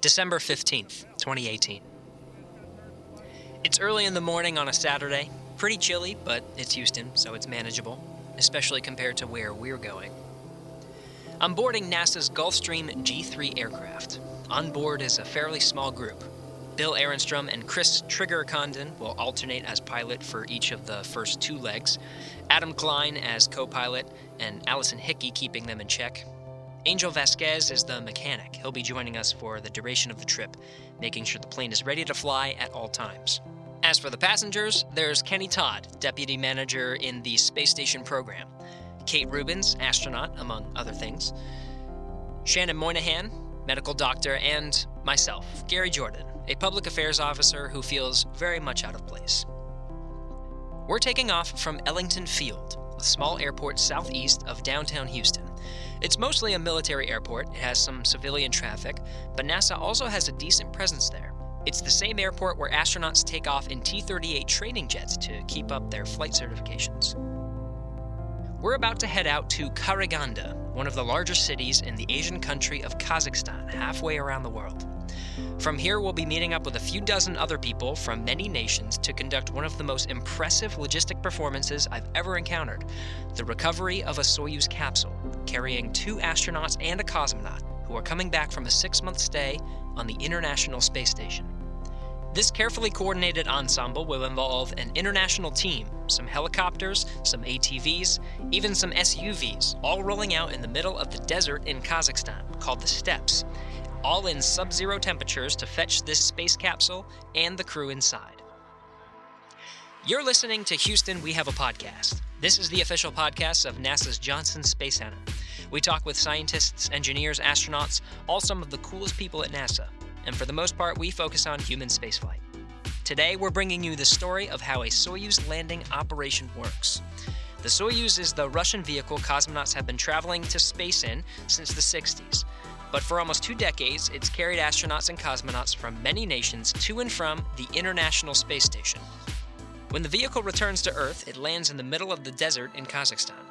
December 15th, 2018. It's early in the morning on a Saturday. Pretty chilly, but it's Houston, so it's manageable, especially compared to where we're going. I'm boarding NASA's Gulfstream G3 aircraft. On board is a fairly small group. Bill Ehrenstrom and Chris Trigger Condon will alternate as pilot for each of the first two legs, Adam Klein as co pilot, and Allison Hickey keeping them in check. Angel Vasquez is the mechanic. He'll be joining us for the duration of the trip, making sure the plane is ready to fly at all times. As for the passengers, there's Kenny Todd, deputy manager in the space station program, Kate Rubins, astronaut, among other things, Shannon Moynihan, medical doctor, and myself, Gary Jordan, a public affairs officer who feels very much out of place. We're taking off from Ellington Field, a small airport southeast of downtown Houston. It's mostly a military airport, it has some civilian traffic, but NASA also has a decent presence there. It's the same airport where astronauts take off in T 38 training jets to keep up their flight certifications. We're about to head out to Karaganda, one of the larger cities in the Asian country of Kazakhstan, halfway around the world. From here, we'll be meeting up with a few dozen other people from many nations to conduct one of the most impressive logistic performances I've ever encountered the recovery of a Soyuz capsule, carrying two astronauts and a cosmonaut who are coming back from a six month stay on the International Space Station. This carefully coordinated ensemble will involve an international team, some helicopters, some ATVs, even some SUVs, all rolling out in the middle of the desert in Kazakhstan called the Steppes, all in sub zero temperatures to fetch this space capsule and the crew inside. You're listening to Houston We Have a Podcast. This is the official podcast of NASA's Johnson Space Center. We talk with scientists, engineers, astronauts, all some of the coolest people at NASA, and for the most part, we focus on human spaceflight. Today, we're bringing you the story of how a Soyuz landing operation works. The Soyuz is the Russian vehicle cosmonauts have been traveling to space in since the 60s. But for almost two decades, it's carried astronauts and cosmonauts from many nations to and from the International Space Station. When the vehicle returns to Earth, it lands in the middle of the desert in Kazakhstan.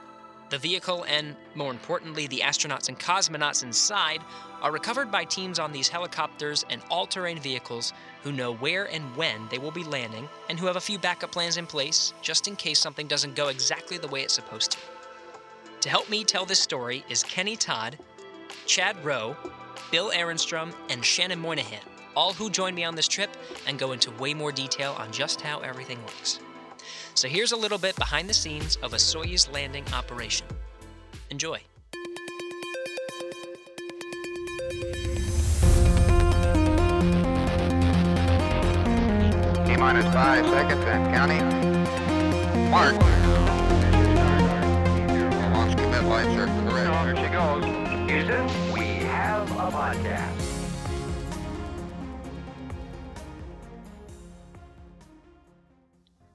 The vehicle and, more importantly, the astronauts and cosmonauts inside are recovered by teams on these helicopters and all terrain vehicles who know where and when they will be landing and who have a few backup plans in place just in case something doesn't go exactly the way it's supposed to. To help me tell this story is Kenny Todd, Chad Rowe, Bill Ehrenstrom, and Shannon Moynihan, all who join me on this trip and go into way more detail on just how everything works. So here's a little bit behind the scenes of a Soyuz landing operation. Enjoy. T minus five seconds and counting. Mark. Launch commit lights are correct. There she goes. Houston, we have a podcast.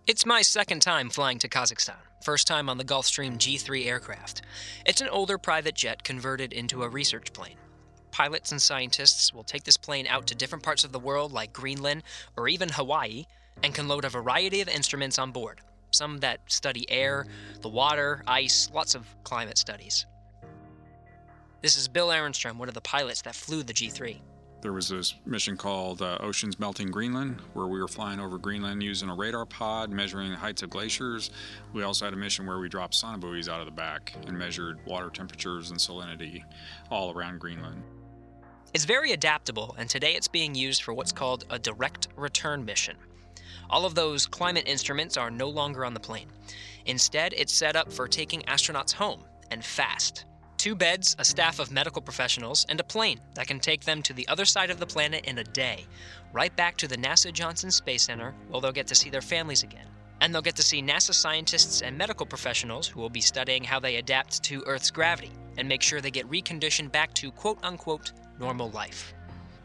It's my second time flying to Kazakhstan, first time on the Gulfstream G3 aircraft. It's an older private jet converted into a research plane. Pilots and scientists will take this plane out to different parts of the world, like Greenland or even Hawaii, and can load a variety of instruments on board. Some that study air, the water, ice, lots of climate studies. This is Bill Ehrenstrom, one of the pilots that flew the G3. There was this mission called uh, Oceans Melting Greenland, where we were flying over Greenland using a radar pod, measuring the heights of glaciers. We also had a mission where we dropped sonobuoys out of the back and measured water temperatures and salinity all around Greenland. It's very adaptable, and today it's being used for what's called a direct return mission. All of those climate instruments are no longer on the plane. Instead, it's set up for taking astronauts home, and fast. Two beds, a staff of medical professionals, and a plane that can take them to the other side of the planet in a day, right back to the NASA Johnson Space Center, where they'll get to see their families again. And they'll get to see NASA scientists and medical professionals who will be studying how they adapt to Earth's gravity and make sure they get reconditioned back to quote unquote normal life.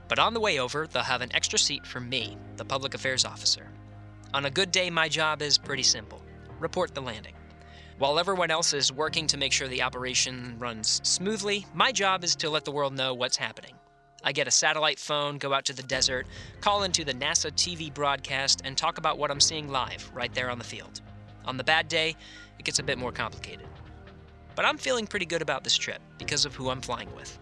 But on the way over, they'll have an extra seat for me, the public affairs officer. On a good day, my job is pretty simple report the landing. While everyone else is working to make sure the operation runs smoothly, my job is to let the world know what's happening. I get a satellite phone, go out to the desert, call into the NASA TV broadcast, and talk about what I'm seeing live right there on the field. On the bad day, it gets a bit more complicated. But I'm feeling pretty good about this trip because of who I'm flying with.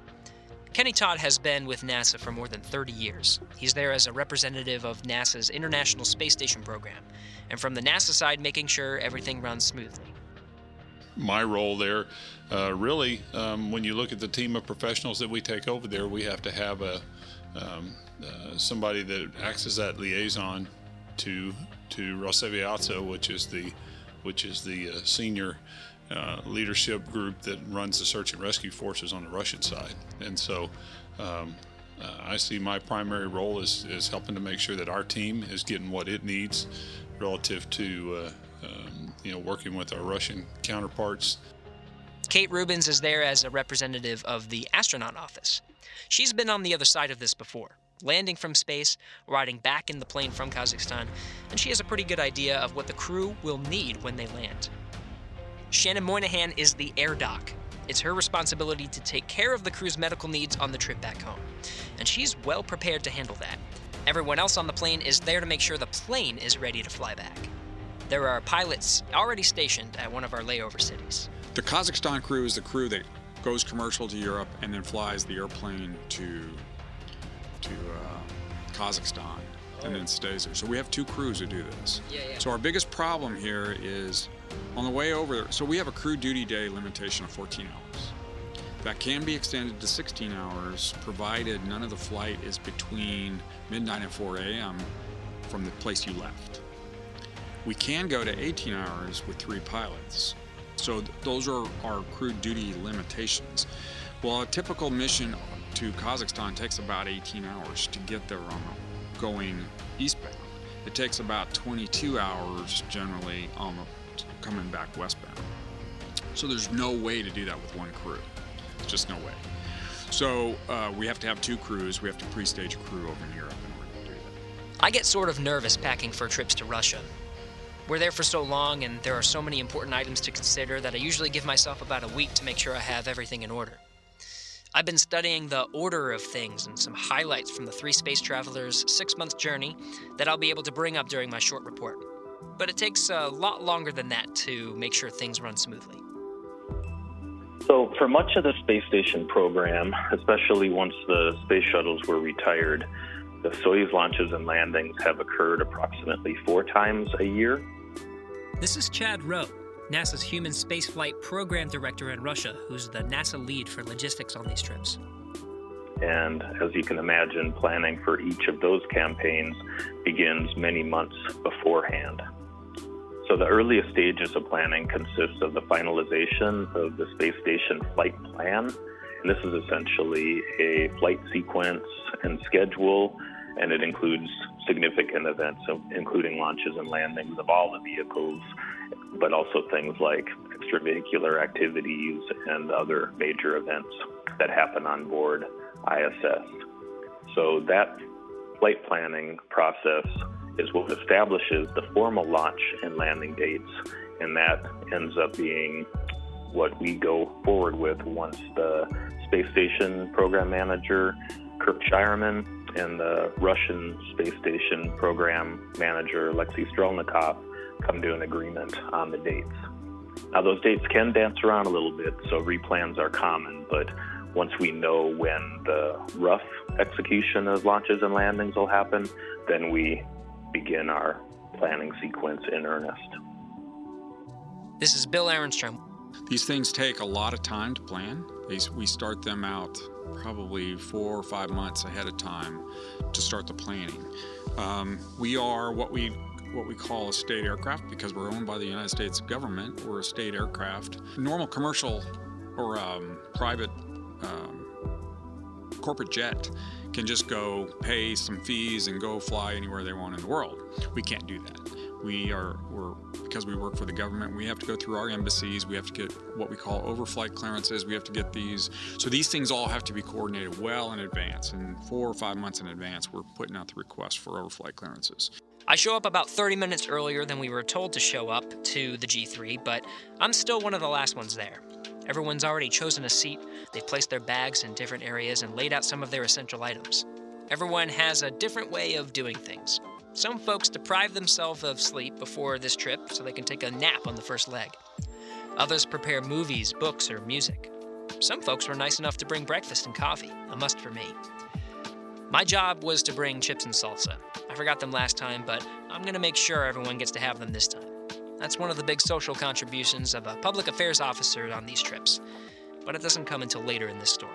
Kenny Todd has been with NASA for more than 30 years. He's there as a representative of NASA's International Space Station program, and from the NASA side, making sure everything runs smoothly. My role there, uh, really, um, when you look at the team of professionals that we take over there, we have to have a um, uh, somebody that acts as that liaison to to Rosaviatsia, which is the which is the uh, senior uh, leadership group that runs the search and rescue forces on the Russian side. And so um, uh, I see my primary role is, is helping to make sure that our team is getting what it needs relative to uh, um, you know working with our Russian counterparts. Kate Rubins is there as a representative of the astronaut office. She's been on the other side of this before, landing from space, riding back in the plane from Kazakhstan, and she has a pretty good idea of what the crew will need when they land. Shannon Moynihan is the air doc. It's her responsibility to take care of the crew's medical needs on the trip back home, and she's well prepared to handle that. Everyone else on the plane is there to make sure the plane is ready to fly back. There are pilots already stationed at one of our layover cities. The Kazakhstan crew is the crew that goes commercial to Europe and then flies the airplane to to uh, Kazakhstan and then stays there. So we have two crews who do this. Yeah, yeah. So our biggest problem here is on the way over. So we have a crew duty day limitation of 14 hours. That can be extended to 16 hours, provided none of the flight is between midnight and 4 a.m. from the place you left. We can go to 18 hours with three pilots. So th- those are our crew duty limitations. Well, a typical mission to Kazakhstan takes about 18 hours to get there on going eastbound. It takes about 22 hours generally on the, coming back westbound. So there's no way to do that with one crew. Just no way. So uh, we have to have two crews. We have to pre-stage a crew over in Europe in order to do that. I get sort of nervous packing for trips to Russia. We're there for so long, and there are so many important items to consider that I usually give myself about a week to make sure I have everything in order. I've been studying the order of things and some highlights from the three space travelers' six month journey that I'll be able to bring up during my short report. But it takes a lot longer than that to make sure things run smoothly. So, for much of the space station program, especially once the space shuttles were retired, the Soyuz launches and landings have occurred approximately four times a year. This is Chad Rowe, NASA's Human Spaceflight Program Director in Russia, who's the NASA lead for logistics on these trips. And as you can imagine, planning for each of those campaigns begins many months beforehand. So the earliest stages of planning consist of the finalization of the space station flight plan. And this is essentially a flight sequence and schedule, and it includes significant events, including launches and landings of all the vehicles, but also things like extravehicular activities and other major events that happen on board ISS. So that flight planning process is what establishes the formal launch and landing dates, and that ends up being what we go forward with once the space station program manager, Kirk Shireman, and the Russian space station program manager, Alexei Strelnikov, come to an agreement on the dates. Now, those dates can dance around a little bit, so replans are common, but once we know when the rough execution of launches and landings will happen, then we begin our planning sequence in earnest. This is Bill Ehrenstrom. These things take a lot of time to plan. We start them out probably four or five months ahead of time to start the planning. Um, we are what we what we call a state aircraft because we're owned by the United States government. We're a state aircraft. Normal commercial or um, private um, corporate jet can just go pay some fees and go fly anywhere they want in the world. We can't do that. We are we're because we work for the government. We have to go through our embassies. We have to get what we call overflight clearances. We have to get these. So these things all have to be coordinated well in advance. And four or five months in advance, we're putting out the request for overflight clearances. I show up about 30 minutes earlier than we were told to show up to the G3, but I'm still one of the last ones there. Everyone's already chosen a seat, they've placed their bags in different areas and laid out some of their essential items. Everyone has a different way of doing things. Some folks deprive themselves of sleep before this trip so they can take a nap on the first leg. Others prepare movies, books, or music. some folks were nice enough to bring breakfast and coffee, a must for me. My job was to bring chips and salsa. I forgot them last time, but I'm to make sure everyone gets to have them this time. That's one of the big social contributions of a public affairs officer on these trips, but it doesn't come until later in this story.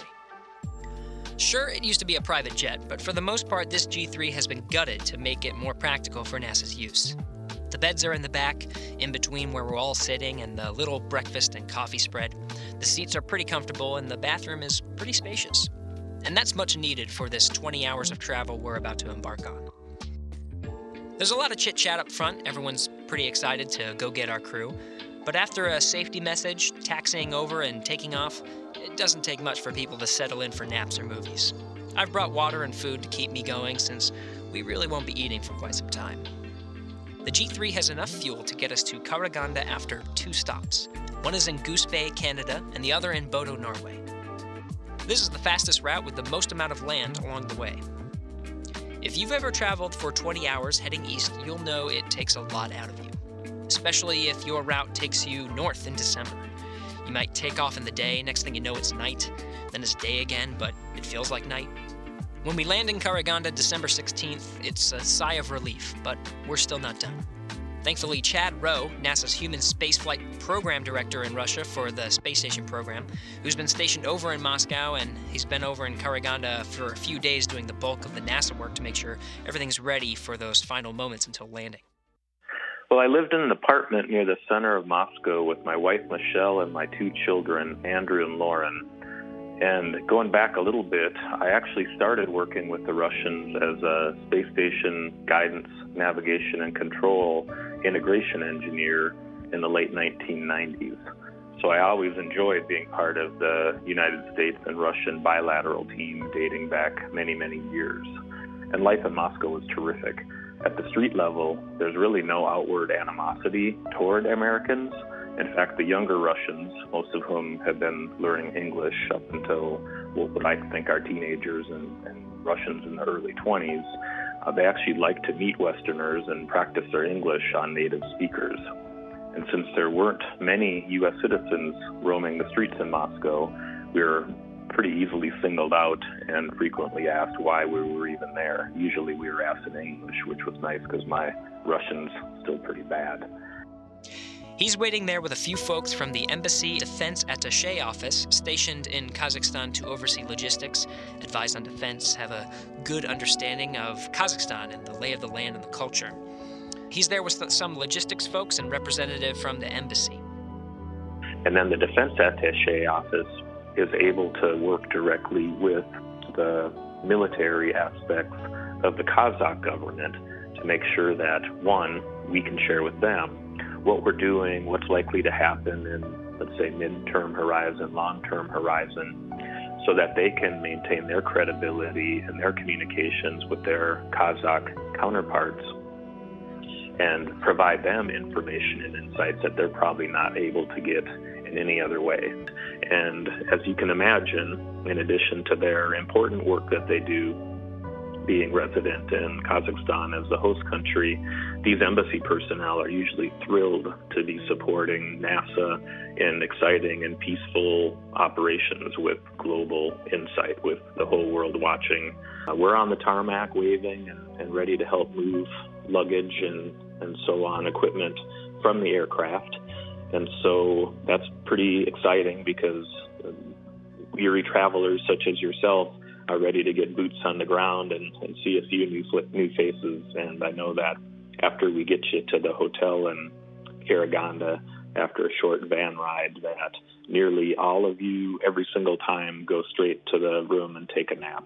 Sure, it used to be a private jet, but for the most part, this G3 has been gutted to make it more practical for NASA's use. The beds are in the back, in between where we're all sitting and the little breakfast and coffee spread. The seats are pretty comfortable, and the bathroom is pretty spacious. And that's much needed for this 20 hours of travel we're about to embark on. There's a lot of chit chat up front, everyone's pretty excited to go get our crew. But after a safety message, taxiing over, and taking off, it doesn't take much for people to settle in for naps or movies. I've brought water and food to keep me going since we really won't be eating for quite some time. The G3 has enough fuel to get us to Karaganda after two stops. One is in Goose Bay, Canada, and the other in Bodo, Norway. This is the fastest route with the most amount of land along the way. If you've ever traveled for 20 hours heading east, you'll know it takes a lot out of you, especially if your route takes you north in December. You might take off in the day, next thing you know, it's night, then it's day again, but it feels like night. When we land in Karaganda December 16th, it's a sigh of relief, but we're still not done. Thankfully, Chad Rowe, NASA's Human Spaceflight Program Director in Russia for the Space Station program, who's been stationed over in Moscow and he's been over in Karaganda for a few days doing the bulk of the NASA work to make sure everything's ready for those final moments until landing. Well, I lived in an apartment near the center of Moscow with my wife Michelle and my two children, Andrew and Lauren. And going back a little bit, I actually started working with the Russians as a space station guidance, navigation, and control integration engineer in the late 1990s. So I always enjoyed being part of the United States and Russian bilateral team dating back many, many years. And life in Moscow was terrific. At the street level, there's really no outward animosity toward Americans. In fact, the younger Russians, most of whom have been learning English up until what I think are teenagers and, and Russians in the early 20s, uh, they actually like to meet Westerners and practice their English on native speakers. And since there weren't many U.S. citizens roaming the streets in Moscow, we were pretty easily singled out and frequently asked why we were even there. Usually we were asked in English, which was nice because my Russian's still pretty bad. He's waiting there with a few folks from the Embassy Defense Attaché office stationed in Kazakhstan to oversee logistics, advise on defense, have a good understanding of Kazakhstan and the lay of the land and the culture. He's there with some logistics folks and representative from the embassy. And then the Defense Attaché office is able to work directly with the military aspects of the Kazakh government to make sure that, one, we can share with them what we're doing, what's likely to happen in, let's say, mid-term horizon, long-term horizon, so that they can maintain their credibility and their communications with their Kazakh counterparts and provide them information and insights that they're probably not able to get in any other way. And as you can imagine, in addition to their important work that they do being resident in Kazakhstan as the host country, these embassy personnel are usually thrilled to be supporting NASA in exciting and peaceful operations with global insight, with the whole world watching. Uh, we're on the tarmac waving and, and ready to help move luggage and, and so on, equipment from the aircraft. And so that's pretty exciting because weary travelers such as yourself are ready to get boots on the ground and, and see a few new new faces. And I know that after we get you to the hotel in Karaganda, after a short van ride, that nearly all of you, every single time, go straight to the room and take a nap.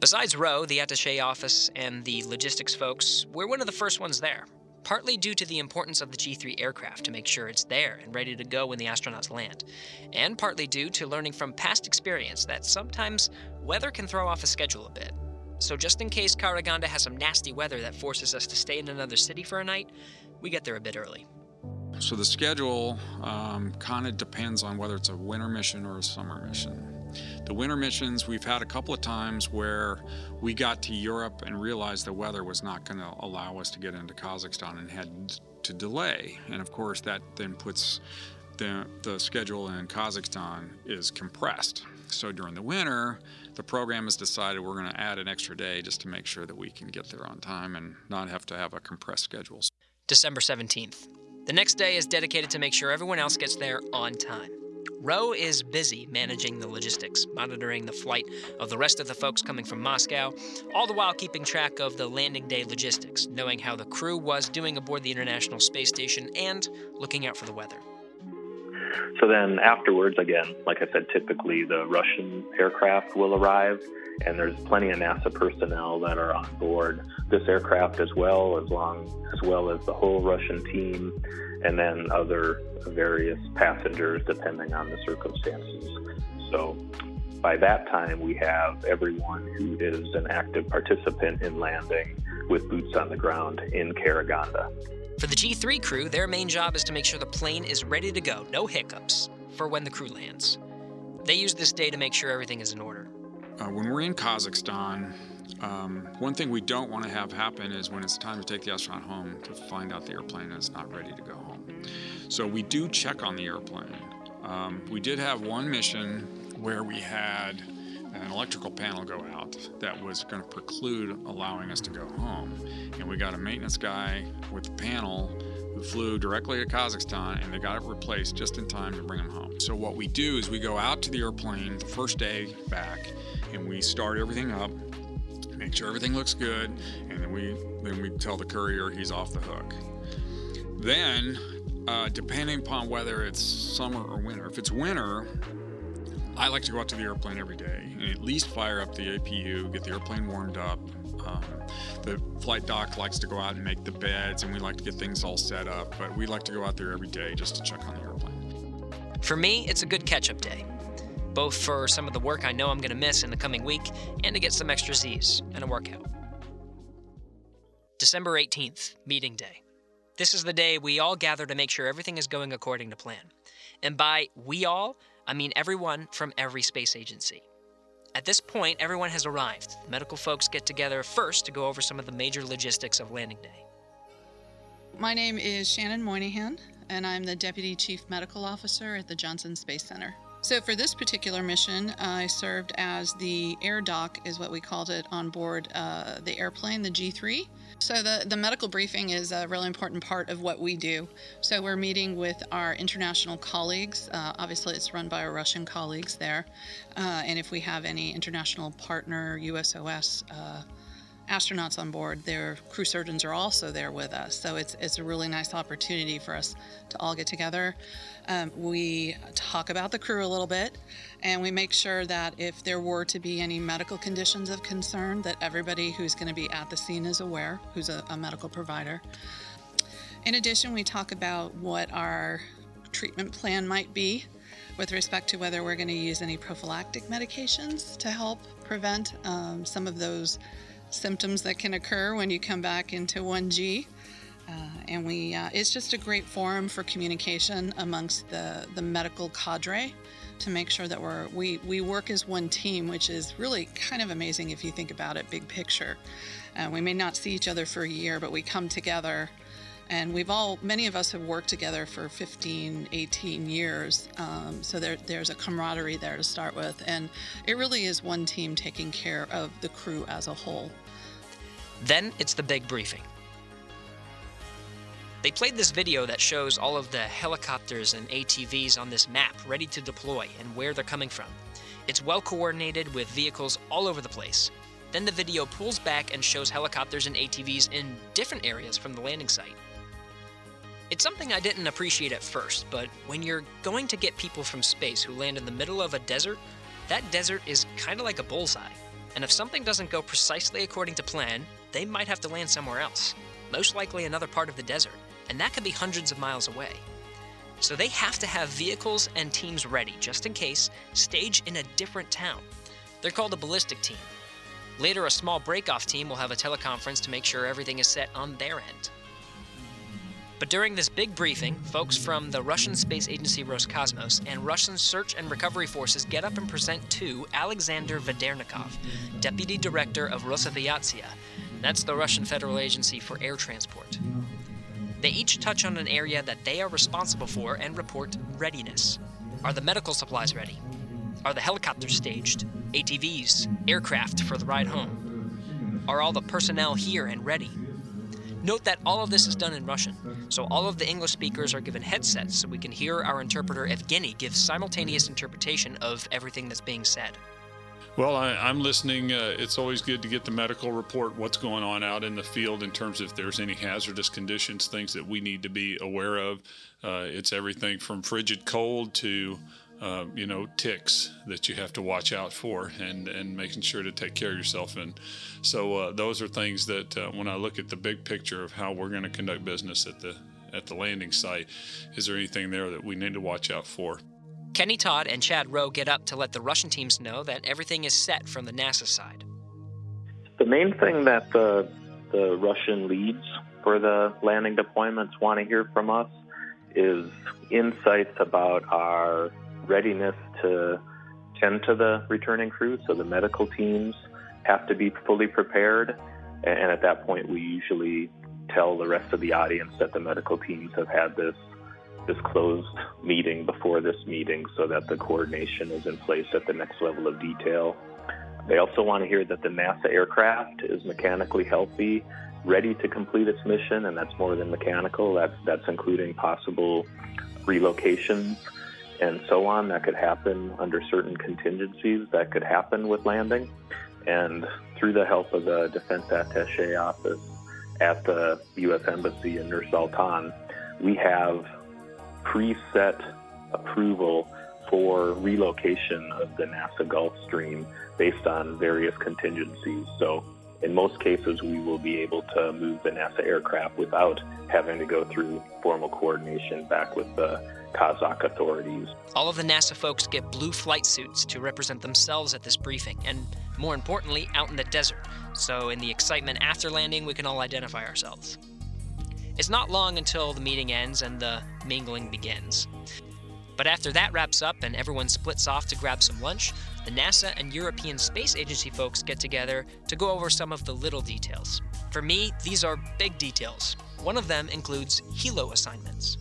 Besides Rowe, the attache office, and the logistics folks, we're one of the first ones there partly due to the importance of the G 3 aircraft to make sure it's there and ready to go when the astronauts land, and partly due to learning from past experience that sometimes weather can throw off a schedule a bit. So, just in case Karaganda has some nasty weather that forces us to stay in another city for a night, we get there a bit early. So, the schedule um, kind of depends on whether it's a winter mission or a summer mission. The winter missions, we've had a couple of times where we got to Europe and realized the weather was not going to allow us to get into Kazakhstan and had to delay. And of course, that then puts the, the schedule in Kazakhstan is compressed. So during the winter, the program has decided we're going to add an extra day just to make sure that we can get there on time and not have to have a compressed schedule. December 17th. The next day is dedicated to make sure everyone else gets there on time. Rowe is busy managing the logistics, monitoring the flight of the rest of the folks coming from Moscow, all the while keeping track of the landing day logistics, knowing how the crew was doing aboard the International Space Station, and looking out for the weather. So then afterwards, again, like I said, typically the Russian aircraft will arrive, and there's plenty of NASA personnel that are on board this aircraft as well, as long as well as the whole Russian team, and then other various passengers depending on the circumstances. So by that time, we have everyone who is an active participant in landing with boots on the ground in Karaganda. For the G3 crew, their main job is to make sure the plane is ready to go, no hiccups, for when the crew lands. They use this day to make sure everything is in order. Uh, when we're in Kazakhstan, um, one thing we don't want to have happen is when it's time to take the astronaut home to find out the airplane is not ready to go home. So we do check on the airplane. Um, we did have one mission where we had an electrical panel go out that was going to preclude allowing us to go home. And we got a maintenance guy with the panel who flew directly to Kazakhstan and they got it replaced just in time to bring him home. So, what we do is we go out to the airplane the first day back and we start everything up, make sure everything looks good, and then we, then we tell the courier he's off the hook. Then, uh, depending upon whether it's summer or winter, if it's winter, I like to go out to the airplane every day and at least fire up the APU, get the airplane warmed up. Um, the flight doc likes to go out and make the beds, and we like to get things all set up. But we like to go out there every day just to check on the airplane. For me, it's a good catch up day, both for some of the work I know I'm going to miss in the coming week and to get some extra Z's and a workout. December 18th, meeting day. This is the day we all gather to make sure everything is going according to plan. And by we all, I mean everyone from every space agency. At this point, everyone has arrived. The medical folks get together first to go over some of the major logistics of landing day. My name is Shannon Moynihan, and I'm the Deputy Chief Medical Officer at the Johnson Space Center. So, for this particular mission, I served as the air doc, is what we called it, on board uh, the airplane, the G3. So, the, the medical briefing is a really important part of what we do. So, we're meeting with our international colleagues. Uh, obviously, it's run by our Russian colleagues there. Uh, and if we have any international partner, USOS, uh, astronauts on board, their crew surgeons are also there with us. So it's, it's a really nice opportunity for us to all get together. Um, we talk about the crew a little bit, and we make sure that if there were to be any medical conditions of concern, that everybody who's going to be at the scene is aware, who's a, a medical provider. In addition, we talk about what our treatment plan might be with respect to whether we're going to use any prophylactic medications to help prevent um, some of those symptoms that can occur when you come back into 1G. Uh, and we, uh, it's just a great forum for communication amongst the, the medical cadre to make sure that we're, we, we work as one team, which is really kind of amazing if you think about it big picture. Uh, we may not see each other for a year, but we come together and we've all many of us have worked together for 15 18 years um, so there, there's a camaraderie there to start with and it really is one team taking care of the crew as a whole Then it's the big briefing. They played this video that shows all of the helicopters and ATVs on this map ready to deploy and where they're coming from. It's well coordinated with vehicles all over the place. Then the video pulls back and shows helicopters and ATVs in different areas from the landing site. It's something I didn't appreciate at first, but when you're going to get people from space who land in the middle of a desert, that desert is kind of like a bullseye. And if something doesn't go precisely according to plan, they might have to land somewhere else, most likely another part of the desert, and that could be hundreds of miles away. So they have to have vehicles and teams ready just in case, stage in a different town. They're called a ballistic team. Later, a small break-off team will have a teleconference to make sure everything is set on their end. But during this big briefing, folks from the Russian Space Agency Roscosmos and Russian Search and Recovery Forces get up and present to Alexander Vedernikov, Deputy Director of Rosaviatsia. That's the Russian Federal Agency for Air Transport. They each touch on an area that they are responsible for and report readiness. Are the medical supplies ready? Are the helicopters staged? ATVs, aircraft for the ride home? Are all the personnel here and ready? Note that all of this is done in Russian, so all of the English speakers are given headsets so we can hear our interpreter Evgeny give simultaneous interpretation of everything that's being said. Well, I, am listening. Uh, it's always good to get the medical report, what's going on out in the field in terms of if there's any hazardous conditions, things that we need to be aware of. Uh, it's everything from frigid cold to uh, you know ticks that you have to watch out for and and making sure to take care of yourself and so uh, those are things that uh, when I look at the big picture of how we're going to conduct business at the at the landing site is there anything there that we need to watch out for Kenny Todd and Chad Rowe get up to let the Russian teams know that everything is set from the NASA side. The main thing that the, the Russian leads for the landing deployments want to hear from us is insights about our readiness to tend to the returning crew. So the medical teams have to be fully prepared. And at that point, we usually tell the rest of the audience that the medical teams have had this this closed meeting before this meeting so that the coordination is in place at the next level of detail. They also want to hear that the NASA aircraft is mechanically healthy, ready to complete its mission, and that's more than mechanical. That's that's including possible relocations and so on that could happen under certain contingencies that could happen with landing. And through the help of the Defense Attaché office at the U.S. Embassy in Nur Sultan, we have preset approval for relocation of the NASA Gulfstream based on various contingencies. So, in most cases, we will be able to move the NASA aircraft without having to go through formal coordination back with the Kazakh authorities. All of the NASA folks get blue flight suits to represent themselves at this briefing, and more importantly, out in the desert. So, in the excitement after landing, we can all identify ourselves. It's not long until the meeting ends and the mingling begins. But after that wraps up and everyone splits off to grab some lunch, the NASA and European Space Agency folks get together to go over some of the little details. For me, these are big details. One of them includes helo assignments.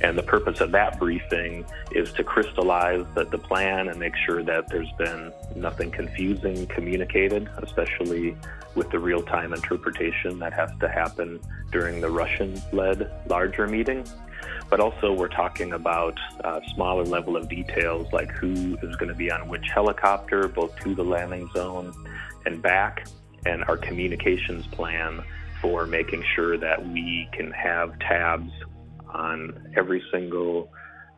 And the purpose of that briefing is to crystallize the, the plan and make sure that there's been nothing confusing communicated, especially with the real time interpretation that has to happen during the Russian led larger meeting. But also, we're talking about uh, smaller level of details like who is going to be on which helicopter, both to the landing zone and back, and our communications plan for making sure that we can have tabs on every single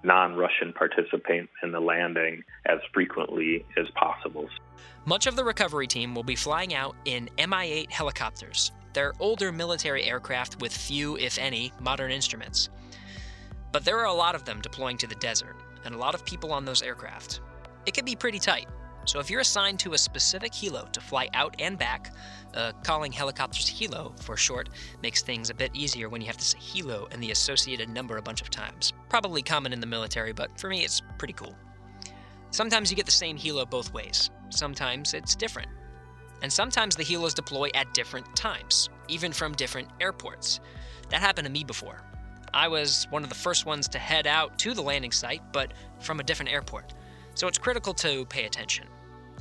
non Russian participant in the landing as frequently as possible. Much of the recovery team will be flying out in Mi 8 helicopters. They're older military aircraft with few, if any, modern instruments. But there are a lot of them deploying to the desert, and a lot of people on those aircraft. It can be pretty tight. So if you're assigned to a specific helo to fly out and back, uh, calling helicopters helo for short makes things a bit easier when you have to say helo and the associated number a bunch of times. Probably common in the military, but for me it's pretty cool. Sometimes you get the same helo both ways, sometimes it's different. And sometimes the helos deploy at different times, even from different airports. That happened to me before. I was one of the first ones to head out to the landing site, but from a different airport so it's critical to pay attention.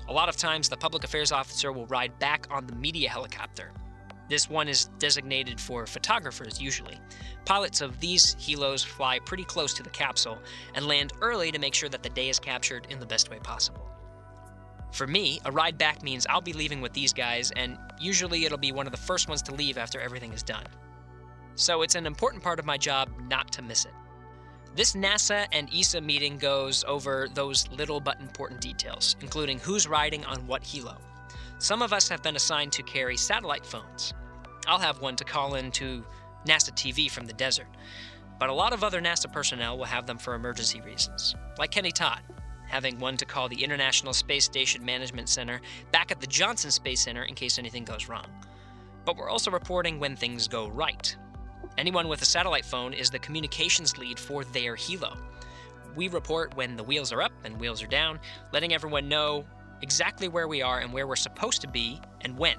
A lot of times, the public affairs officer will ride back on the media helicopter. This one is designated for photographers usually. Pilots of these helos fly pretty close to the capsule and land early to make sure that the day is captured in the best way possible. For me, a ride back means I'll be leaving with these guys, and usually it'll be one of the first ones to leave after everything is done. So it's an important part of my job not to miss it. This NASA and ESA meeting goes over those little but important details, including who's riding on what helo. Some of us have been assigned to carry satellite phones. I'll have one to call in to NASA TV from the desert. But a lot of other NASA personnel will have them for emergency reasons, like Kenny Todd, having one to call the International Space Station Management Center back at the Johnson Space Center in case anything goes wrong. But we're also reporting when things go right, Anyone with a satellite phone is the communications lead for their helo. We report when the wheels are up and wheels are down, letting everyone know exactly where we are and where we're supposed to be and when,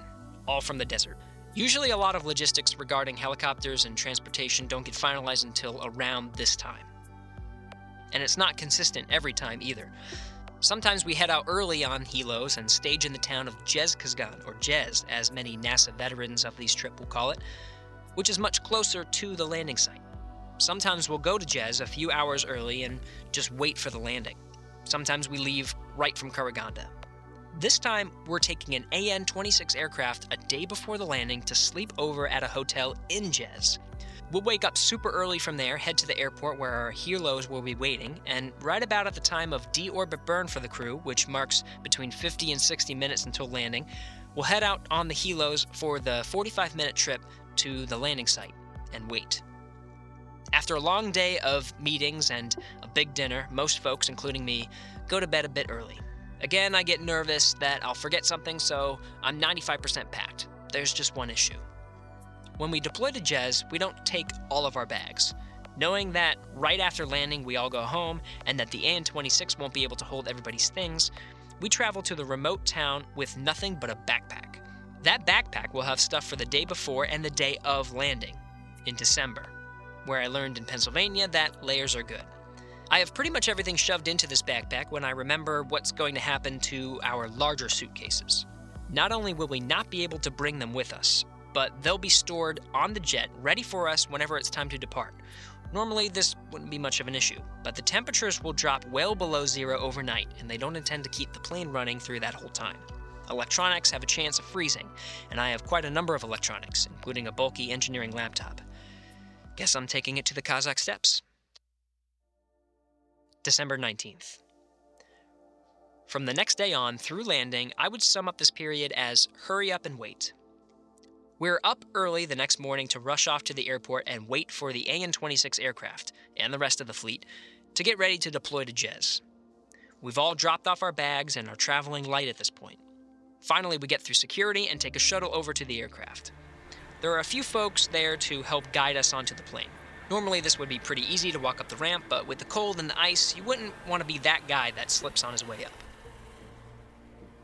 all from the desert. Usually, a lot of logistics regarding helicopters and transportation don't get finalized until around this time. And it's not consistent every time either. Sometimes we head out early on helos and stage in the town of Jezkazgan, or Jez, as many NASA veterans of these trip will call it, which is much closer to the landing site. Sometimes we'll go to Jez a few hours early and just wait for the landing. Sometimes we leave right from Karaganda. This time, we're taking an AN 26 aircraft a day before the landing to sleep over at a hotel in Jez. We'll wake up super early from there, head to the airport where our helos will be waiting, and right about at the time of deorbit burn for the crew, which marks between 50 and 60 minutes until landing, we'll head out on the helos for the 45 minute trip to the landing site and wait. After a long day of meetings and a big dinner, most folks, including me, go to bed a bit early. Again, I get nervous that I'll forget something, so I'm 95% packed. There's just one issue. When we deploy to Jez, we don't take all of our bags. Knowing that right after landing we all go home and that the AN 26 won't be able to hold everybody's things, we travel to the remote town with nothing but a backpack. That backpack will have stuff for the day before and the day of landing, in December, where I learned in Pennsylvania that layers are good. I have pretty much everything shoved into this backpack when I remember what's going to happen to our larger suitcases. Not only will we not be able to bring them with us, but they'll be stored on the jet, ready for us whenever it's time to depart. Normally, this wouldn't be much of an issue, but the temperatures will drop well below zero overnight, and they don't intend to keep the plane running through that whole time. Electronics have a chance of freezing, and I have quite a number of electronics, including a bulky engineering laptop. Guess I'm taking it to the Kazakh steppes. December 19th. From the next day on through landing, I would sum up this period as hurry up and wait. We're up early the next morning to rush off to the airport and wait for the AN 26 aircraft and the rest of the fleet to get ready to deploy to Jez. We've all dropped off our bags and are traveling light at this point. Finally, we get through security and take a shuttle over to the aircraft. There are a few folks there to help guide us onto the plane. Normally, this would be pretty easy to walk up the ramp, but with the cold and the ice, you wouldn't want to be that guy that slips on his way up.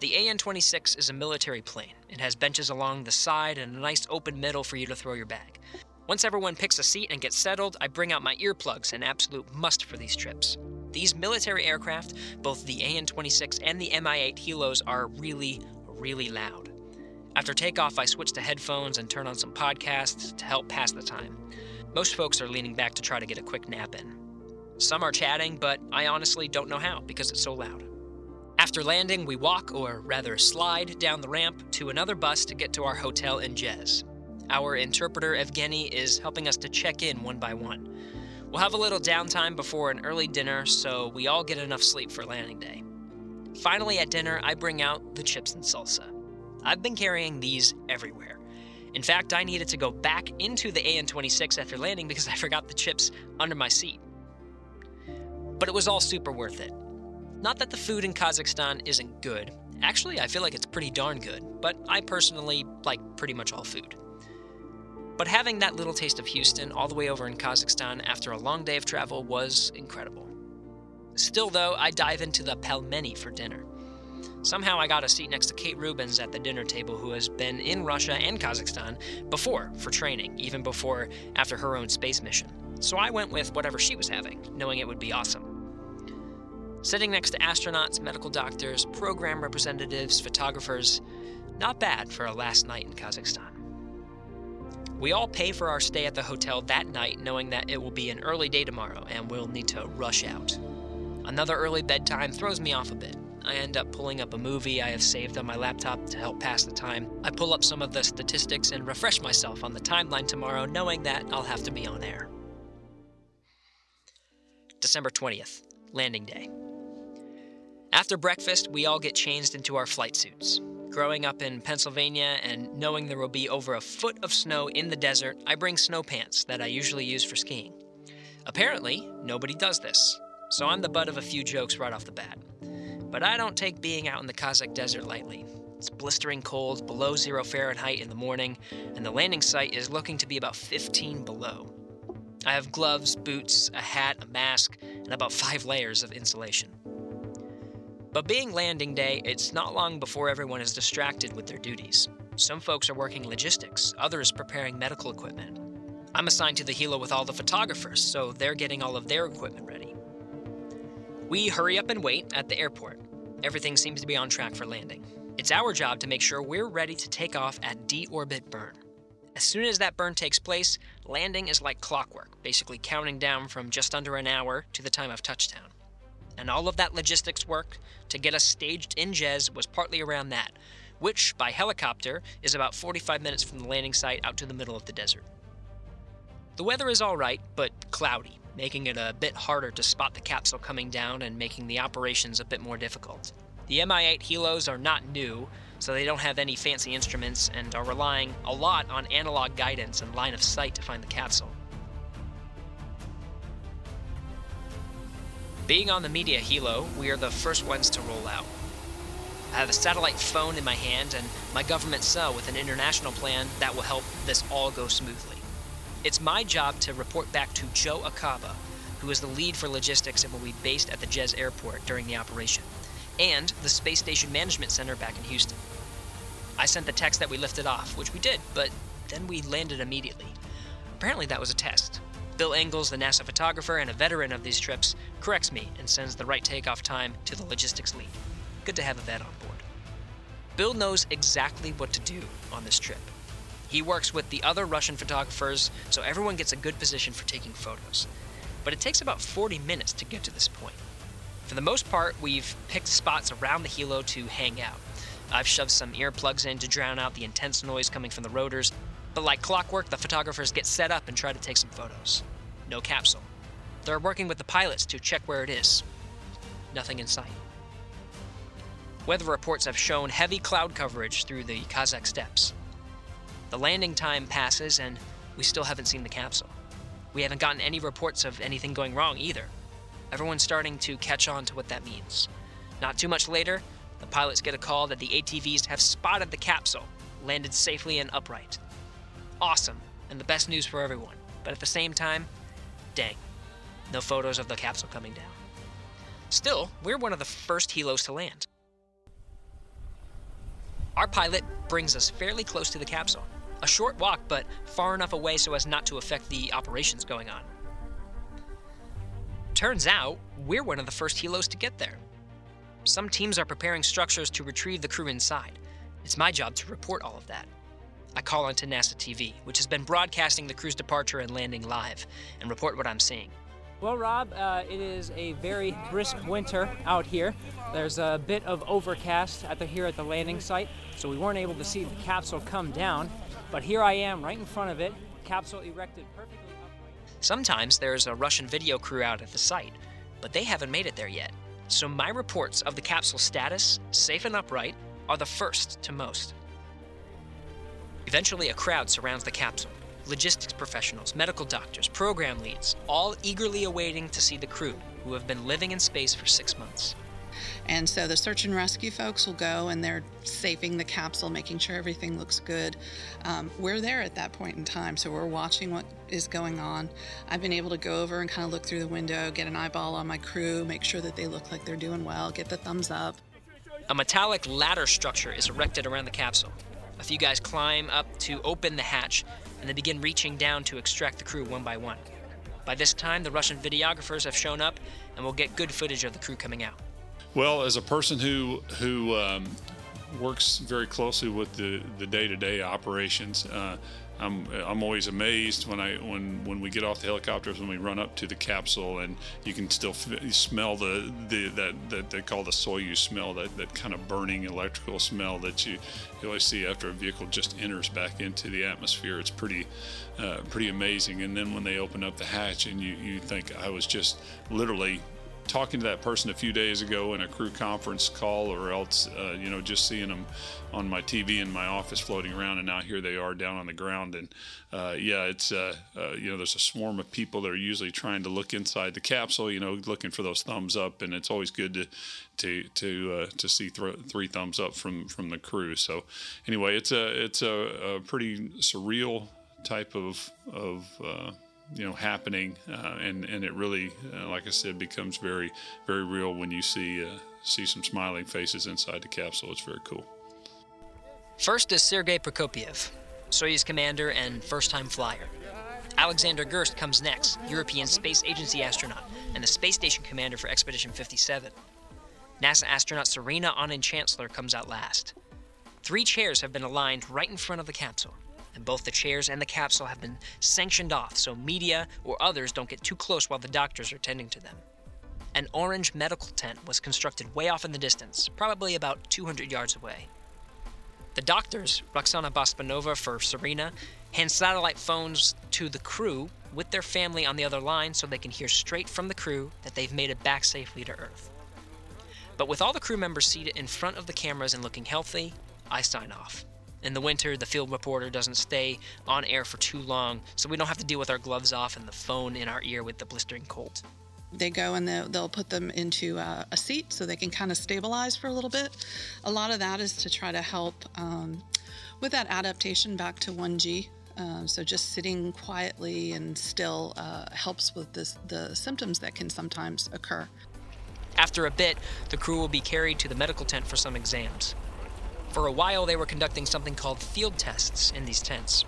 The AN 26 is a military plane. It has benches along the side and a nice open middle for you to throw your bag. Once everyone picks a seat and gets settled, I bring out my earplugs, an absolute must for these trips. These military aircraft, both the AN 26 and the Mi 8 Helos, are really, really loud. After takeoff, I switch to headphones and turn on some podcasts to help pass the time. Most folks are leaning back to try to get a quick nap in. Some are chatting, but I honestly don't know how because it's so loud. After landing, we walk, or rather slide, down the ramp to another bus to get to our hotel in Jez. Our interpreter, Evgeny, is helping us to check in one by one. We'll have a little downtime before an early dinner, so we all get enough sleep for landing day. Finally, at dinner, I bring out the chips and salsa. I've been carrying these everywhere. In fact, I needed to go back into the AN 26 after landing because I forgot the chips under my seat. But it was all super worth it. Not that the food in Kazakhstan isn't good. Actually, I feel like it's pretty darn good, but I personally like pretty much all food. But having that little taste of Houston all the way over in Kazakhstan after a long day of travel was incredible. Still, though, I dive into the pelmeni for dinner. Somehow I got a seat next to Kate Rubins at the dinner table, who has been in Russia and Kazakhstan before for training, even before after her own space mission. So I went with whatever she was having, knowing it would be awesome. Sitting next to astronauts, medical doctors, program representatives, photographers, not bad for a last night in Kazakhstan. We all pay for our stay at the hotel that night, knowing that it will be an early day tomorrow and we'll need to rush out. Another early bedtime throws me off a bit. I end up pulling up a movie I have saved on my laptop to help pass the time. I pull up some of the statistics and refresh myself on the timeline tomorrow, knowing that I'll have to be on air. December 20th, landing day. After breakfast, we all get changed into our flight suits. Growing up in Pennsylvania and knowing there will be over a foot of snow in the desert, I bring snow pants that I usually use for skiing. Apparently, nobody does this, so I'm the butt of a few jokes right off the bat. But I don't take being out in the Kazakh desert lightly. It's blistering cold, below zero Fahrenheit in the morning, and the landing site is looking to be about 15 below. I have gloves, boots, a hat, a mask, and about five layers of insulation. But being landing day, it's not long before everyone is distracted with their duties. Some folks are working logistics, others preparing medical equipment. I'm assigned to the helo with all the photographers, so they're getting all of their equipment ready. We hurry up and wait at the airport. Everything seems to be on track for landing. It's our job to make sure we're ready to take off at deorbit burn. As soon as that burn takes place, landing is like clockwork, basically counting down from just under an hour to the time of touchdown. And all of that logistics work to get us staged in Jez was partly around that, which, by helicopter, is about 45 minutes from the landing site out to the middle of the desert. The weather is alright, but cloudy, making it a bit harder to spot the capsule coming down and making the operations a bit more difficult. The Mi 8 helos are not new, so they don't have any fancy instruments and are relying a lot on analog guidance and line of sight to find the capsule. Being on the media helo, we are the first ones to roll out. I have a satellite phone in my hand and my government cell with an international plan that will help this all go smoothly. It's my job to report back to Joe Acaba, who is the lead for logistics and will be based at the Jez airport during the operation, and the Space Station Management Center back in Houston. I sent the text that we lifted off, which we did, but then we landed immediately. Apparently, that was a test. Bill Ingalls, the NASA photographer and a veteran of these trips, corrects me and sends the right takeoff time to the logistics lead. Good to have a vet on board. Bill knows exactly what to do on this trip. He works with the other Russian photographers, so everyone gets a good position for taking photos. But it takes about 40 minutes to get to this point. For the most part, we've picked spots around the helo to hang out. I've shoved some earplugs in to drown out the intense noise coming from the rotors, but like clockwork, the photographers get set up and try to take some photos. No capsule. They're working with the pilots to check where it is. Nothing in sight. Weather reports have shown heavy cloud coverage through the Kazakh steppes. The landing time passes, and we still haven't seen the capsule. We haven't gotten any reports of anything going wrong either. Everyone's starting to catch on to what that means. Not too much later, the pilots get a call that the ATVs have spotted the capsule, landed safely and upright awesome and the best news for everyone. But at the same time, dang, no photos of the capsule coming down. Still, we're one of the first helos to land. Our pilot brings us fairly close to the capsule. A short walk, but far enough away so as not to affect the operations going on. Turns out, we're one of the first helos to get there. Some teams are preparing structures to retrieve the crew inside. It's my job to report all of that. I call onto NASA TV, which has been broadcasting the crew's departure and landing live, and report what I'm seeing. Well, Rob, uh, it is a very brisk winter out here. There's a bit of overcast at the, here at the landing site, so we weren't able to see the capsule come down. But here I am, right in front of it, capsule erected perfectly upright. Sometimes there's a Russian video crew out at the site, but they haven't made it there yet. So my reports of the capsule status, safe and upright, are the first to most. Eventually, a crowd surrounds the capsule logistics professionals, medical doctors, program leads, all eagerly awaiting to see the crew who have been living in space for six months. And so the search and rescue folks will go and they're saving the capsule, making sure everything looks good. Um, we're there at that point in time, so we're watching what is going on. I've been able to go over and kind of look through the window, get an eyeball on my crew, make sure that they look like they're doing well, get the thumbs up. A metallic ladder structure is erected around the capsule. A few guys climb up to open the hatch, and they begin reaching down to extract the crew one by one. By this time, the Russian videographers have shown up, and we'll get good footage of the crew coming out. Well, as a person who who um, works very closely with the the day-to-day operations, uh, I'm I'm always amazed when I when when we get off the helicopters when we run up to the capsule and you can still f- smell the, the that that they call the Soyuz smell that, that kind of burning electrical smell that you you always see after a vehicle just enters back into the atmosphere. It's pretty uh, pretty amazing. And then when they open up the hatch and you you think I was just literally talking to that person a few days ago in a crew conference call or else uh, you know just seeing them on my tv in my office floating around and now here they are down on the ground and uh, yeah it's uh, uh you know there's a swarm of people that are usually trying to look inside the capsule you know looking for those thumbs up and it's always good to to to uh, to see th- three thumbs up from from the crew. So anyway it's a it's a, a pretty surreal type of of uh, you know happening uh, and and it really uh, like I said becomes very very real when you see uh, see some smiling faces inside the capsule. It's very cool. First is Sergei Prokopyev, Soyuz commander and first time flyer. Alexander Gerst comes next, European Space Agency astronaut and the space station commander for Expedition 57. NASA astronaut Serena Auñón Chancellor comes out last. Three chairs have been aligned right in front of the capsule, and both the chairs and the capsule have been sanctioned off so media or others don't get too close while the doctors are tending to them. An orange medical tent was constructed way off in the distance, probably about 200 yards away. The doctors, Roxana Basmanova for Serena, hand satellite phones to the crew with their family on the other line so they can hear straight from the crew that they've made it back safely to Earth. But with all the crew members seated in front of the cameras and looking healthy, I sign off. In the winter, the field reporter doesn't stay on air for too long, so we don't have to deal with our gloves off and the phone in our ear with the blistering cold. They go and they'll, they'll put them into a, a, seat so they can kind of stabilize for a little bit. A lot of that is to try to help um, with that adaptation back to 1G. Uh, so just sitting quietly and still uh, helps with this, the symptoms that can sometimes occur. After a bit, the crew will be carried to the medical tent for some exams. For a while, they were conducting something called field tests in these tents.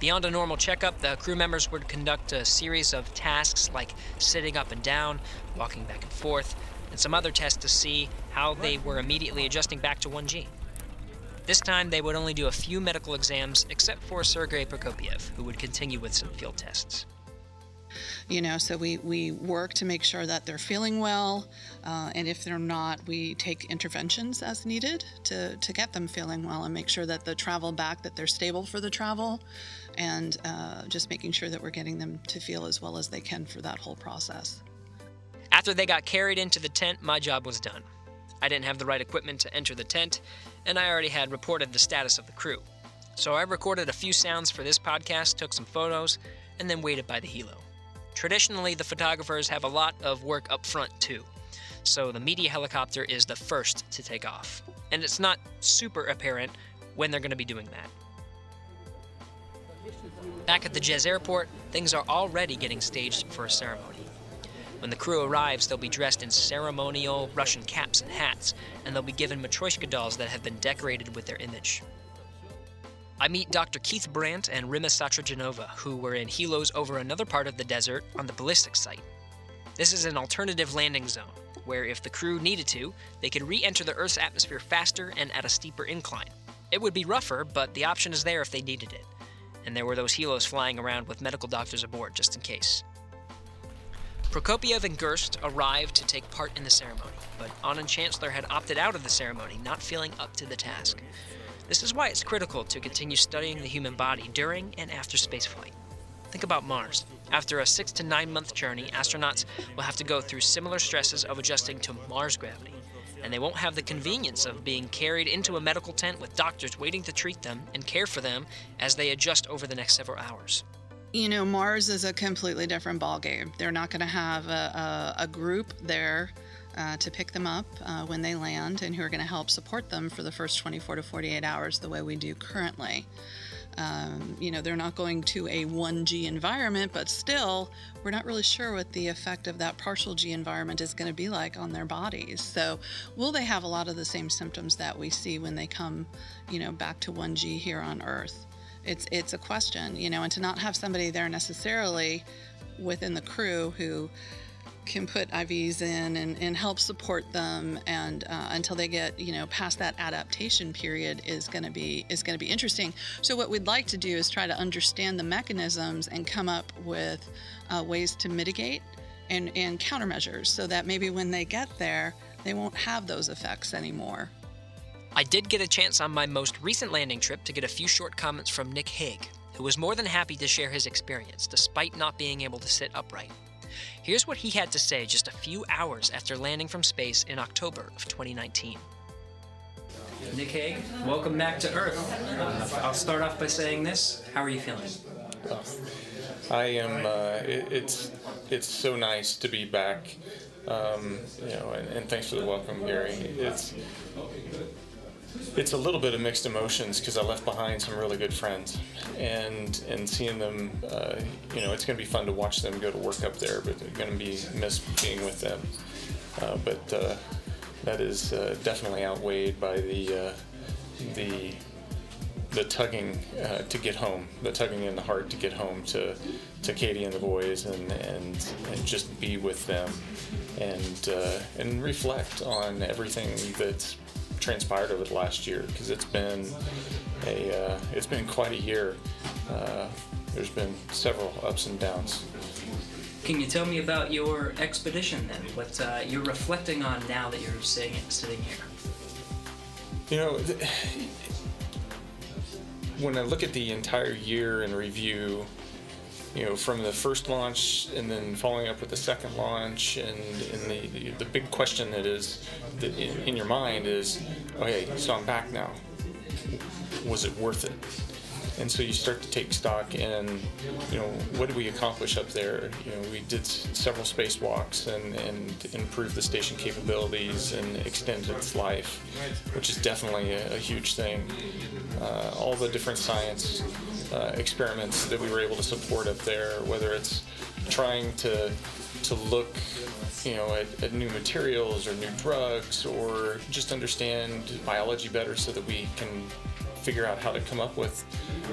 Beyond a normal checkup, the crew members would conduct a series of tasks like sitting up and down, walking back and forth, and some other tests to see how they were immediately adjusting back to 1G. This time, they would only do a few medical exams, except for Sergei Prokopyev, who would continue with some field tests you know so we, we work to make sure that they're feeling well uh, and if they're not we take interventions as needed to, to get them feeling well and make sure that the travel back that they're stable for the travel and uh, just making sure that we're getting them to feel as well as they can for that whole process. After they got carried into the tent my job was done. I didn't have the right equipment to enter the tent and i already had reported the status of the crew. So i recorded a few sounds for this podcast took some photos and then waited by the helo Traditionally, the photographers have a lot of work up front too, so the media helicopter is the first to take off. And it's not super apparent when they're going to be doing that. Back at the Jez airport, things are already getting staged for a ceremony. When the crew arrives, they'll be dressed in ceremonial Russian caps and hats, and they'll be given Matryoshka dolls that have been decorated with their image. I meet Dr. Keith Brandt and Rima Satrajanova, who were in helos over another part of the desert on the ballistics site. This is an alternative landing zone, where if the crew needed to, they could re enter the Earth's atmosphere faster and at a steeper incline. It would be rougher, but the option is there if they needed it. And there were those helos flying around with medical doctors aboard just in case. Prokopyev and Gerst arrived to take part in the ceremony, but Auñón Chancellor had opted out of the ceremony, not feeling up to the task. This is why it's critical to continue studying the human body during and after spaceflight. Think about Mars. After a six to nine month journey, astronauts will have to go through similar stresses of adjusting to Mars gravity, and they won't have the convenience of being carried into a medical tent with doctors waiting to treat them and care for them as they adjust over the next several hours. You know, Mars is a completely different ballgame. They're not going to have a, a, a group there uh, to pick them up uh, when they land and who are going to help support them for the first 24 to 48 hours the way we do currently. Um, you know, they're not going to a 1G environment, but still, we're not really sure what the effect of that partial G environment is going to be like on their bodies. So, will they have a lot of the same symptoms that we see when they come, you know, back to 1G here on Earth? It's it's a question, you know, and to not have somebody there necessarily within the crew who can put IVs in and, and help support them and uh, until they get you know past that adaptation period is going to be is going to be interesting. So what we'd like to do is try to understand the mechanisms and come up with uh, ways to mitigate and, and countermeasures so that maybe when they get there they won't have those effects anymore. I did get a chance on my most recent landing trip to get a few short comments from Nick Hague, who was more than happy to share his experience despite not being able to sit upright. Here's what he had to say just a few hours after landing from space in October of 2019. Nick Hague, welcome back to Earth. Uh, I'll start off by saying this. How are you feeling? Oh, I am. Uh, it, it's it's so nice to be back. Um, you know, and, and, thanks for the welcome, Gary. It's it's a little bit of mixed emotions because I left behind some really good friends, and and seeing them, uh, you know, it's going to be fun to watch them go to work up there, but they're going to be missed being with them. Uh, but uh, that is uh, definitely outweighed by the uh, the the tugging uh, to get home, the tugging in the heart to get home to to Katie and the boys, and and, and just be with them, and and reflect on everything that's transpired over the last year because it's been a uh, it's been quite a year. Uh, there's been several ups and downs. Can you tell me about your expedition then? What uh, you're reflecting on now that you're sitting sitting here? You know, th- when I look at the entire year in review, you know, from the first launch and then following up with the second launch, and, and the, the big question that is in, in your mind is, okay, so I'm back now. Was it worth it? And so you start to take stock and, you know, what did we accomplish up there? You know, we did several spacewalks and, and improved the station capabilities and extended its life, which is definitely a, a huge thing. Uh, all the different science uh, experiments that we were able to support up there, whether it's trying to to look, you know, at, at new materials or new drugs, or just understand biology better, so that we can figure out how to come up with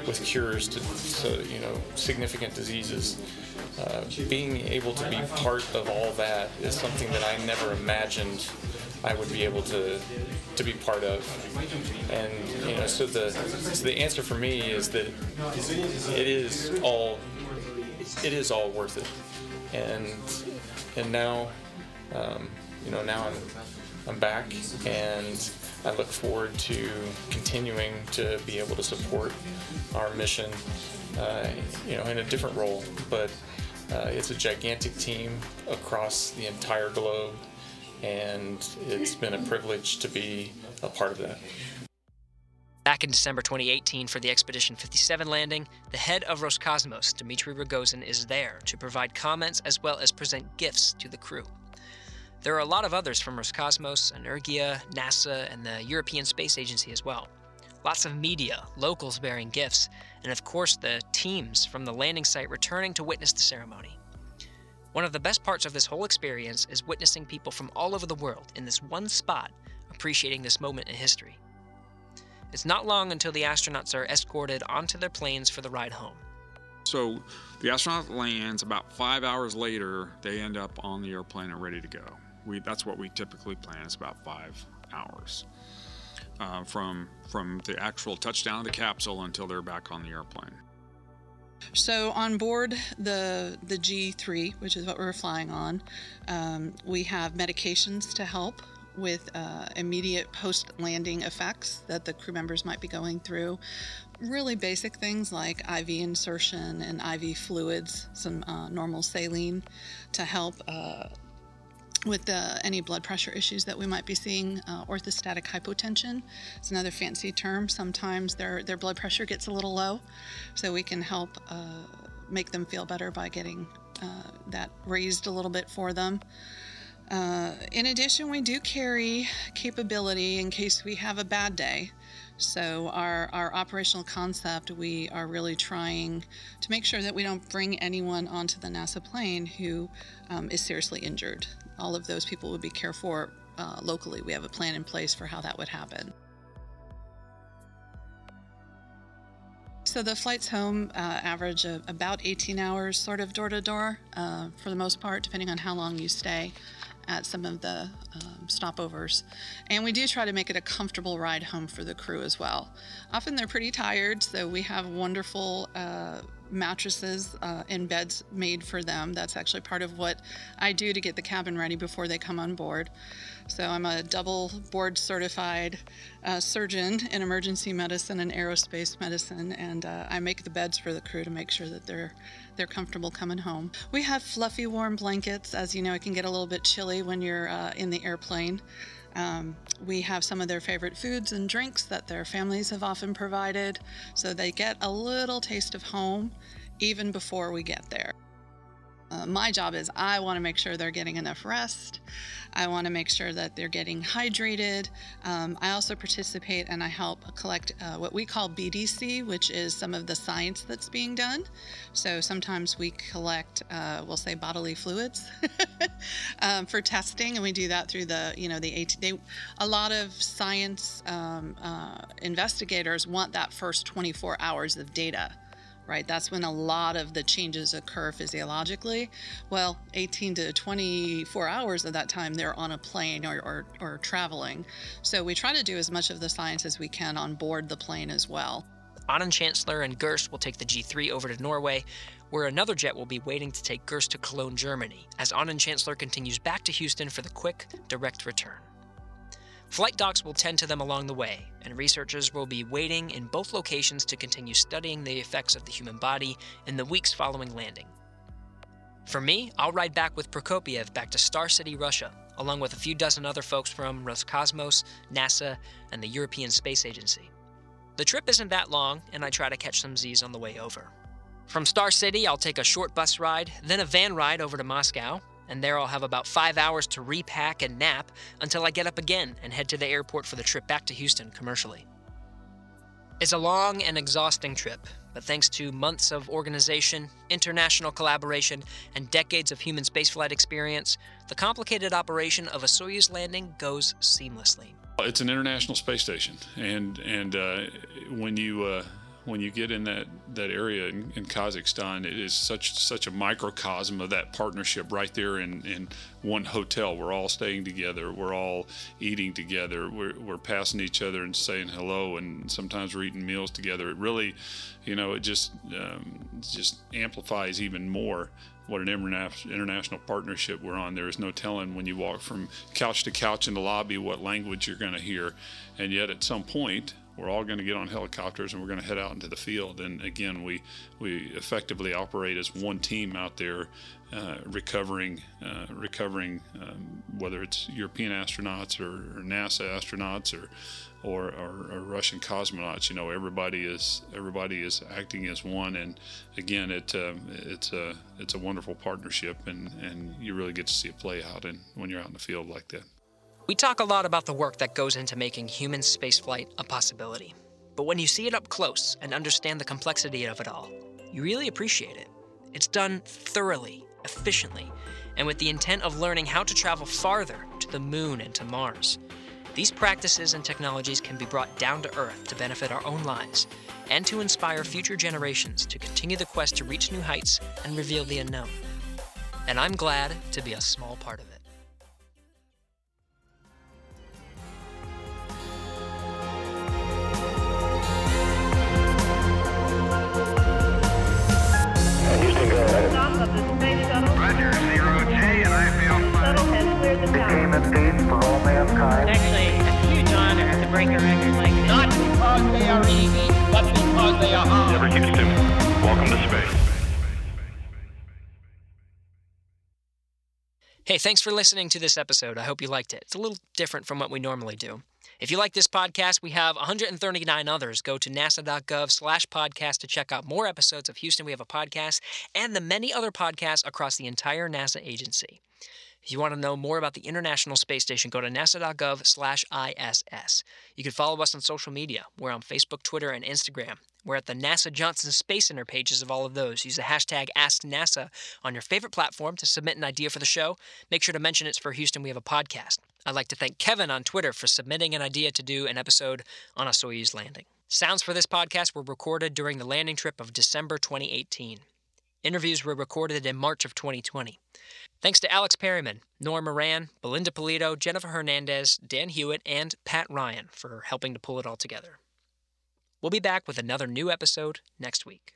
with cures to, to you know significant diseases. Uh, being able to be part of all that is something that I never imagined I would be able to to be part of. And you know, so the so the answer for me is that it is all it is all worth it. And and now um, you know now I'm I'm back and I look forward to continuing to be able to support our mission, uh, you know, in a different role. But uh, it's a gigantic team across the entire globe, and it's been a privilege to be a part of that. Back in December 2018 for the Expedition 57 landing, the head of Roscosmos, Dmitry Rogozin, is there to provide comments as well as present gifts to the crew. There are a lot of others from Roscosmos, Energia, NASA, and the European Space Agency as well. Lots of media, locals bearing gifts, and of course the teams from the landing site returning to witness the ceremony. One of the best parts of this whole experience is witnessing people from all over the world in this one spot appreciating this moment in history. It's not long until the astronauts are escorted onto their planes for the ride home. So the astronaut lands. About five hours later, they end up on the airplane and ready to go. We, that's what we typically plan. It's about five hours uh, from from the actual touchdown of the capsule until they're back on the airplane. So on board the the G3, which is what we're flying on, um, we have medications to help with uh, immediate post-landing effects that the crew members might be going through. Really basic things like IV insertion and IV fluids, some uh, normal saline to help. Uh, with uh, any blood pressure issues that we might be seeing, uh, orthostatic hypotension is another fancy term. Sometimes their their blood pressure gets a little low, so we can help uh, make them feel better by getting uh, that raised a little bit for them. Uh, in addition, we do carry capability in case we have a bad day. So, our, our operational concept, we are really trying to make sure that we don't bring anyone onto the NASA plane who um, is seriously injured. All of those people would be cared for uh, locally. We have a plan in place for how that would happen. So the flights home uh, average about 18 hours, sort of door to door, uh, for the most part, depending on how long you stay at some of the um, stopovers. And we do try to make it a comfortable ride home for the crew as well. Often they're pretty tired, so we have wonderful uh, mattresses uh, and beds made for them. That's actually part of what I do to get the cabin ready before they come on board. So I'm a double board certified uh, surgeon in emergency medicine and aerospace medicine, and uh, I make the beds for the crew to make sure that they're they're comfortable coming home. We have fluffy, warm blankets. As you know, it can get a little bit chilly when you're uh, in the airplane. Um, we have some of their favorite foods and drinks that their families have often provided, so they get a little taste of home even before we get there. Uh, my job is I want to make sure they're getting enough rest. I want to make sure that they're getting hydrated. Um, I also participate and I help collect uh, what we call BDC, which is some of the science that's being done. So sometimes we collect, uh, we'll say, bodily fluids um, for testing, and we do that through the, you know, the AT. They, a lot of science um, uh, investigators want that first 24 hours of data right? That's when a lot of the changes occur physiologically. Well, 18 to 24 hours of that time, they're on a plane or, or, or, traveling. So we try to do as much of the science as we can on board the plane as well. Auñón Chancellor and Gerst will take the G3 over to Norway, where another jet will be waiting to take Gerst to Cologne, Germany, as Auñón Chancellor continues back to Houston for the quick, direct return. Flight docs will tend to them along the way, and researchers will be waiting in both locations to continue studying the effects of the human body in the weeks following landing. For me, I'll ride back with Prokopyev back to Star City, Russia, along with a few dozen other folks from Roscosmos, NASA, and the European Space Agency. The trip isn't that long, and I try to catch some Z's on the way over. From Star City, I'll take a short bus ride, then a van ride over to Moscow, and there I'll have about five hours to repack and nap until I get up again and head to the airport for the trip back to Houston commercially. It's a long and exhausting trip, but thanks to months of organization, international collaboration, and decades of human spaceflight experience, the complicated operation of a Soyuz landing goes seamlessly. It's an international space station, and and uh, when you uh, when you get in that, that area in, in, Kazakhstan, it is such such a microcosm of that partnership right there in, in one hotel. We're all staying together. We're all eating together. We're, we're passing each other and saying hello, and sometimes we're eating meals together. It really, you know, it just um, just amplifies even more what an international partnership we're on. There is no telling when you walk from couch to couch in the lobby what language you're going to hear, and yet at some point we're all going to get on helicopters and we're going to head out into the field. And again, we we effectively operate as one team out there, uh, recovering uh, recovering um, whether it's European astronauts or, or NASA astronauts or, or or, or Russian cosmonauts. You know, everybody is everybody is acting as one. And again, it um, it's a it's a wonderful partnership, and and you really get to see it play out. And when you're out in the field like that. We talk a lot about the work that goes into making human spaceflight a possibility. But when you see it up close and understand the complexity of it all, you really appreciate it. It's done thoroughly, efficiently, and with the intent of learning how to travel farther to the moon and to Mars. These practices and technologies can be brought down to Earth to benefit our own lives and to inspire future generations to continue the quest to reach new heights and reveal the unknown. And I'm glad to be a small part of it. Thanks for listening to this episode. I hope you liked it. It's a little different from what we normally do. If you like this podcast, we have 139 others. Go to nasa.gov slash podcast to check out more episodes of Houston We Have a Podcast and the many other podcasts across the entire NASA agency. If you want to know more about the International Space Station, go to nasa.gov/iss. You can follow us on social media. We're on Facebook, Twitter, and Instagram. We're at the NASA Johnson Space Center pages of all of those. Use the hashtag AskNASA on your favorite platform to submit an idea for the show. Make sure to mention it's for Houston We Have a Podcast. I'd like to thank Kevin on Twitter for submitting an idea to do an episode on a Soyuz landing. Sounds for this podcast were recorded during the landing trip of December 2018. Interviews were recorded in March of 2020. Thanks to Alex Perryman, Nora Moran, Belinda Polito, Jennifer Hernandez, Dan Hewitt, and Pat Ryan for helping to pull it all together. We'll be back with another new episode next week.